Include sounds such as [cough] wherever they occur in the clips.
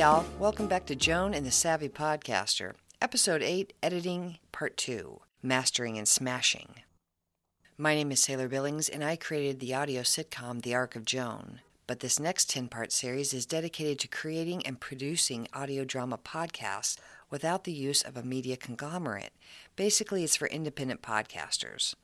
Y'all. Welcome back to Joan and the Savvy Podcaster, Episode 8, Editing, Part 2 Mastering and Smashing. My name is Saylor Billings, and I created the audio sitcom The Arc of Joan. But this next 10 part series is dedicated to creating and producing audio drama podcasts without the use of a media conglomerate. Basically, it's for independent podcasters.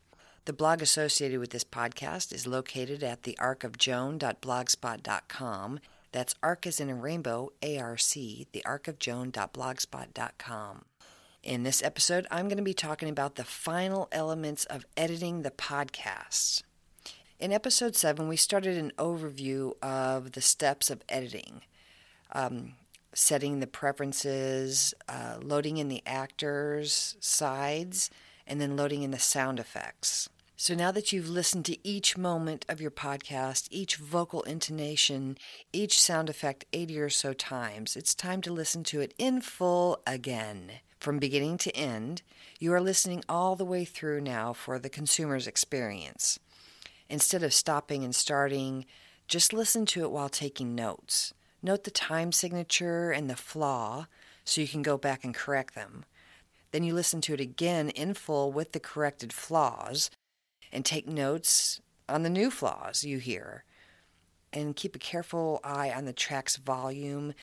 The blog associated with this podcast is located at thearcofjoan.blogspot.com. That's arc as in a rainbow, ARC, the arc of thearcofjoan.blogspot.com. In this episode, I'm going to be talking about the final elements of editing the podcast. In episode 7, we started an overview of the steps of editing um, setting the preferences, uh, loading in the actors' sides, and then loading in the sound effects. So now that you've listened to each moment of your podcast, each vocal intonation, each sound effect 80 or so times, it's time to listen to it in full again. From beginning to end, you are listening all the way through now for the consumer's experience. Instead of stopping and starting, just listen to it while taking notes. Note the time signature and the flaw so you can go back and correct them. Then you listen to it again in full with the corrected flaws and take notes on the new flaws you hear. And keep a careful eye on the track's volume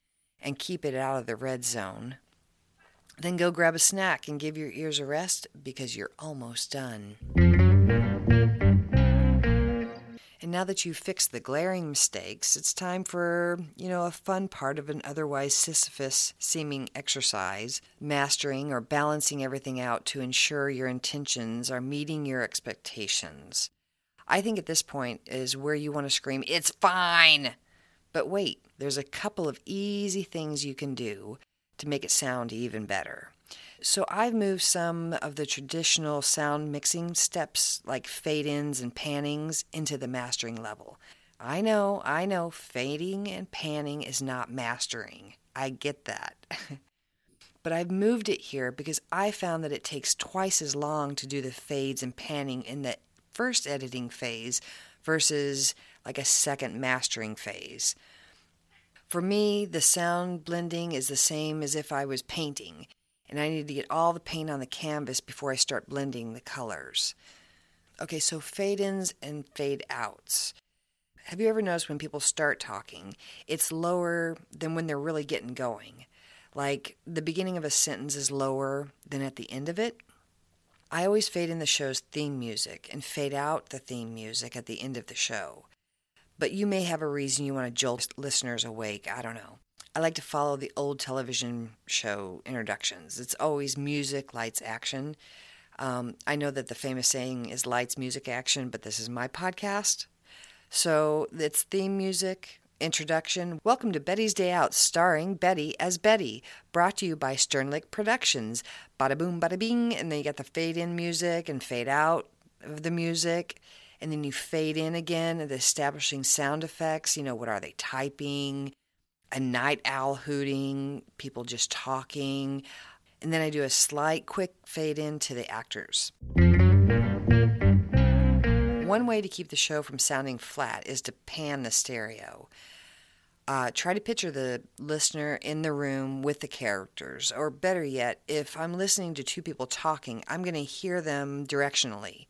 and keep it out of the red zone. Then go grab a snack and give your ears a rest because you're almost done. Now that you've fixed the glaring mistakes, it's time for, you know, a fun part of an otherwise Sisyphus seeming exercise, mastering or balancing everything out to ensure your intentions are meeting your expectations. I think at this point is where you want to scream, It's fine! But wait, there's a couple of easy things you can do to make it sound even better. So I've moved some of the traditional sound mixing steps like fade ins and pannings into the mastering level. I know, I know, fading and panning is not mastering. I get that. [laughs] but I've moved it here because I found that it takes twice as long to do the fades and panning in the first editing phase versus like a second mastering phase. For me, the sound blending is the same as if I was painting and I need to get all the paint on the canvas before I start blending the colors. Okay, so fade ins and fade outs. Have you ever noticed when people start talking, it's lower than when they're really getting going? Like the beginning of a sentence is lower than at the end of it? I always fade in the show's theme music and fade out the theme music at the end of the show. But you may have a reason you want to jolt listeners awake. I don't know. I like to follow the old television show introductions. It's always music, lights, action. Um, I know that the famous saying is lights, music, action, but this is my podcast. So it's theme music, introduction. Welcome to Betty's Day Out, starring Betty as Betty, brought to you by Sternlicht Productions. Bada boom, bada bing, and then you got the fade in music and fade out of the music. And then you fade in again, the establishing sound effects. You know, what are they typing? A night owl hooting, people just talking, and then I do a slight quick fade into the actors. One way to keep the show from sounding flat is to pan the stereo. Uh, try to picture the listener in the room with the characters, or better yet, if I'm listening to two people talking, I'm going to hear them directionally.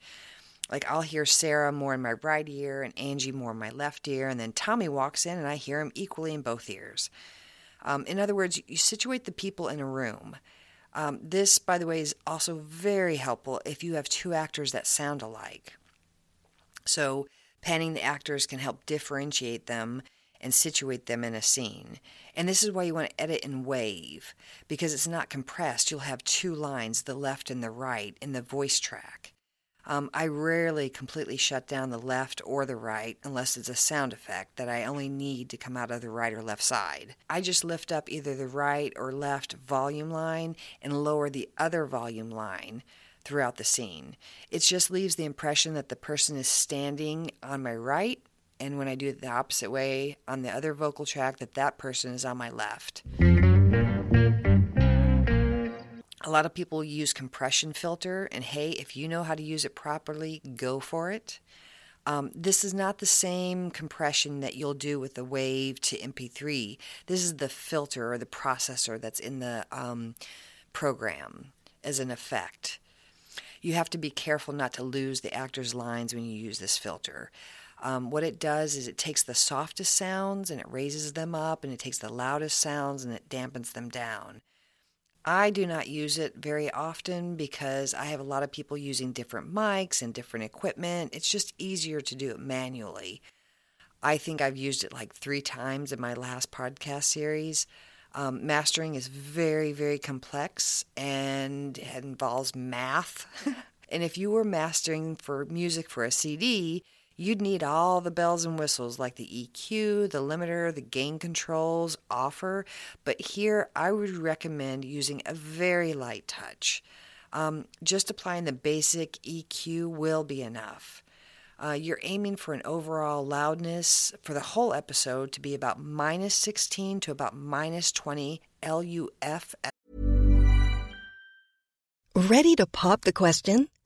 Like I'll hear Sarah more in my right ear and Angie more in my left ear, and then Tommy walks in and I hear him equally in both ears. Um, in other words, you situate the people in a room. Um, this, by the way, is also very helpful if you have two actors that sound alike. So, panning the actors can help differentiate them and situate them in a scene. And this is why you want to edit in wave, because it's not compressed. You'll have two lines, the left and the right, in the voice track. Um, I rarely completely shut down the left or the right unless it's a sound effect that I only need to come out of the right or left side. I just lift up either the right or left volume line and lower the other volume line throughout the scene. It just leaves the impression that the person is standing on my right, and when I do it the opposite way on the other vocal track, that that person is on my left. A lot of people use compression filter, and hey, if you know how to use it properly, go for it. Um, this is not the same compression that you'll do with the Wave to MP3. This is the filter or the processor that's in the um, program as an effect. You have to be careful not to lose the actor's lines when you use this filter. Um, what it does is it takes the softest sounds and it raises them up, and it takes the loudest sounds and it dampens them down. I do not use it very often because I have a lot of people using different mics and different equipment. It's just easier to do it manually. I think I've used it like three times in my last podcast series. Um, mastering is very, very complex and involves math. [laughs] and if you were mastering for music for a CD, You'd need all the bells and whistles like the EQ, the limiter, the gain controls, offer, but here I would recommend using a very light touch. Um, just applying the basic EQ will be enough. Uh, you're aiming for an overall loudness for the whole episode to be about minus 16 to about minus 20 LUF. Ready to pop the question?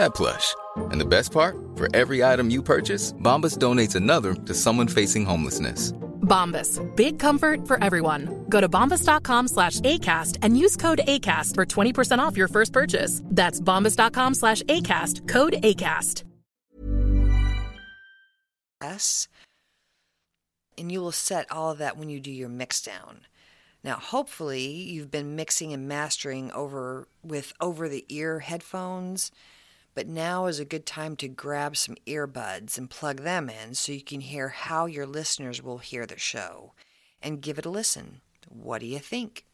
that plush. And the best part? For every item you purchase, Bombas donates another to someone facing homelessness. Bombas. Big comfort for everyone. Go to bombas.com slash ACAST and use code ACAST for 20% off your first purchase. That's bombas.com slash ACAST. Code ACAST. S. And you will set all of that when you do your mix down. Now, hopefully, you've been mixing and mastering over with over the ear headphones But now is a good time to grab some earbuds and plug them in so you can hear how your listeners will hear the show and give it a listen. What do you think?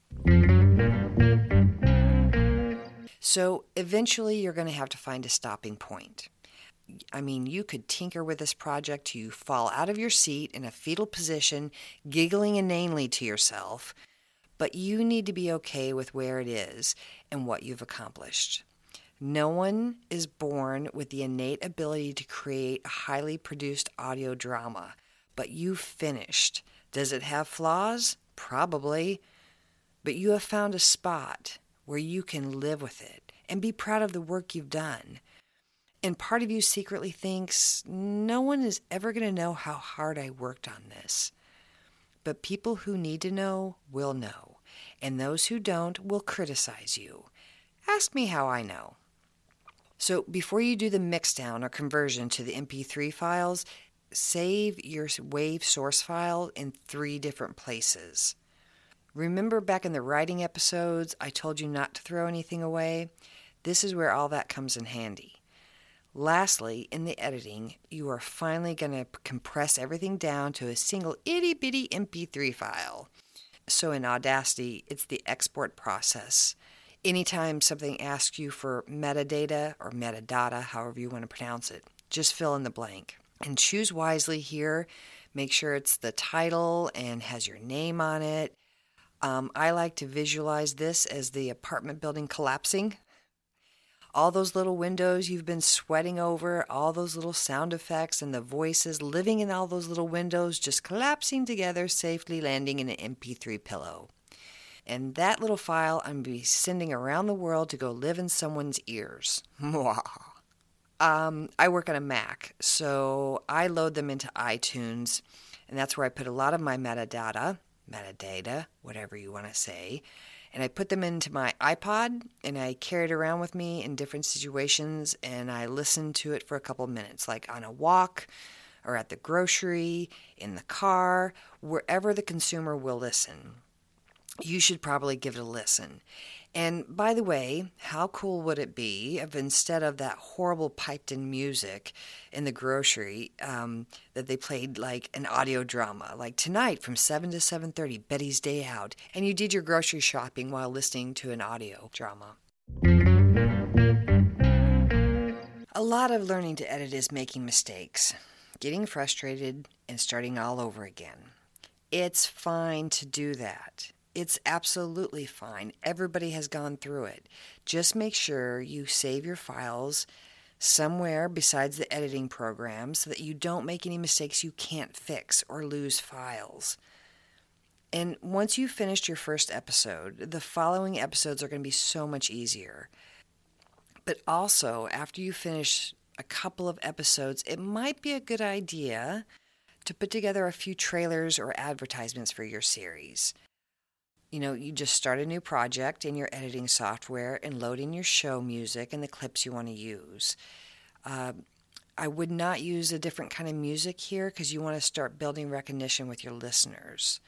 So eventually, you're going to have to find a stopping point. I mean, you could tinker with this project till you fall out of your seat in a fetal position, giggling inanely to yourself, but you need to be okay with where it is and what you've accomplished. No one is born with the innate ability to create a highly produced audio drama, but you've finished. Does it have flaws? Probably. But you have found a spot where you can live with it and be proud of the work you've done. And part of you secretly thinks, no one is ever going to know how hard I worked on this. But people who need to know will know, and those who don't will criticize you. Ask me how I know. So before you do the mixdown or conversion to the MP3 files, save your WAV source file in three different places. Remember back in the writing episodes, I told you not to throw anything away? This is where all that comes in handy. Lastly, in the editing, you are finally going to compress everything down to a single itty bitty MP3 file. So in Audacity, it's the export process. Anytime something asks you for metadata or metadata, however you want to pronounce it, just fill in the blank. And choose wisely here. Make sure it's the title and has your name on it. Um, I like to visualize this as the apartment building collapsing all those little windows you've been sweating over, all those little sound effects and the voices living in all those little windows just collapsing together, safely landing in an MP3 pillow. And that little file I'm be sending around the world to go live in someone's ears. [laughs] um, I work on a Mac, so I load them into iTunes, and that's where I put a lot of my metadata, metadata, whatever you want to say and I put them into my iPod and I carry it around with me in different situations and I listen to it for a couple minutes, like on a walk or at the grocery, in the car, wherever the consumer will listen. You should probably give it a listen. And by the way, how cool would it be if instead of that horrible piped in music in the grocery, um, that they played like an audio drama, like tonight from 7 to 7.30, Betty's Day Out, and you did your grocery shopping while listening to an audio drama. A lot of learning to edit is making mistakes, getting frustrated, and starting all over again. It's fine to do that. It's absolutely fine. Everybody has gone through it. Just make sure you save your files somewhere besides the editing program so that you don't make any mistakes you can't fix or lose files. And once you've finished your first episode, the following episodes are going to be so much easier. But also, after you finish a couple of episodes, it might be a good idea to put together a few trailers or advertisements for your series you know, you just start a new project in your editing software and load in your show music and the clips you want to use. Uh, I would not use a different kind of music here because you want to start building recognition with your listeners.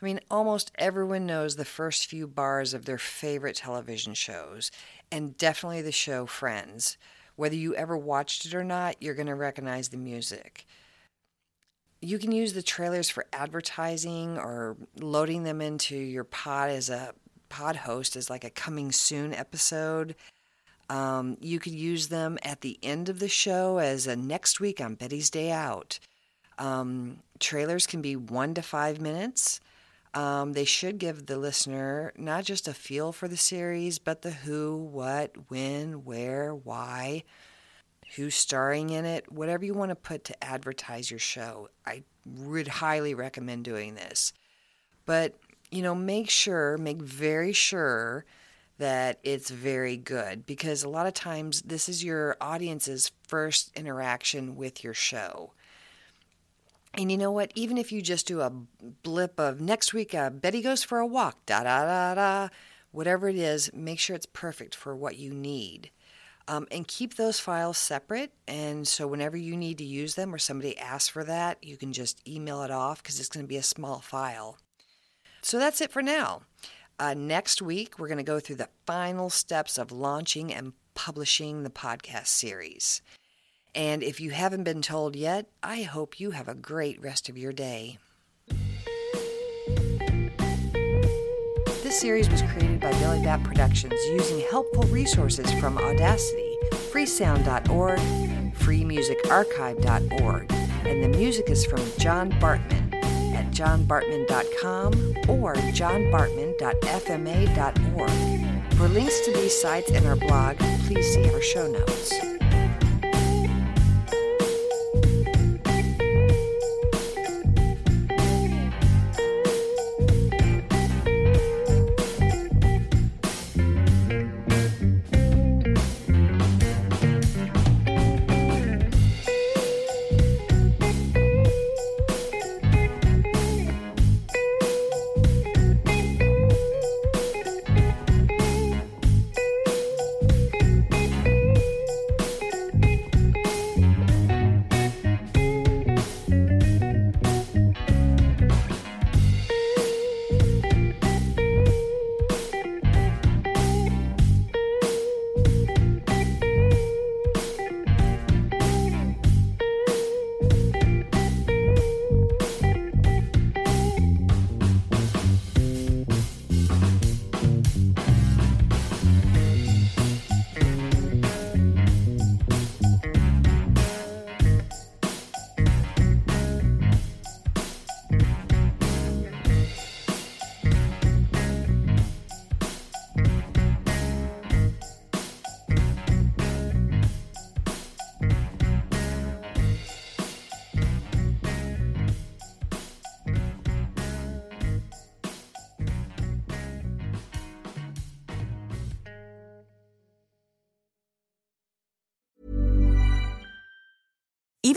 I mean, almost everyone knows the first few bars of their favorite television shows, and definitely the show Friends. Whether you ever watched it or not, you're going to recognize the music you can use the trailers for advertising or loading them into your pod as a pod host as like a coming soon episode. Um, you could use them at the end of the show as a next week on Betty's Day Out. Um, trailers can be one to five minutes. Um, they should give the listener not just a feel for the series, but the who, what, when, where, why who's starring in it, whatever you want to put to advertise your show. I would highly recommend doing this. But, you know, make sure, make very sure that it's very good because a lot of times this is your audience's first interaction with your show. And you know what? Even if you just do a blip of next week, uh, Betty goes for a walk, da da da da, whatever it is, make sure it's perfect for what you need. Um, and keep those files separate. And so, whenever you need to use them or somebody asks for that, you can just email it off because it's going to be a small file. So, that's it for now. Uh, next week, we're going to go through the final steps of launching and publishing the podcast series. And if you haven't been told yet, I hope you have a great rest of your day. This series was created by Billy Bat Productions using helpful resources from Audacity, freesound.org, freemusicarchive.org, and the music is from John Bartmann at johnbartmann.com or johnbartman.fma.org. For links to these sites and our blog, please see our show notes.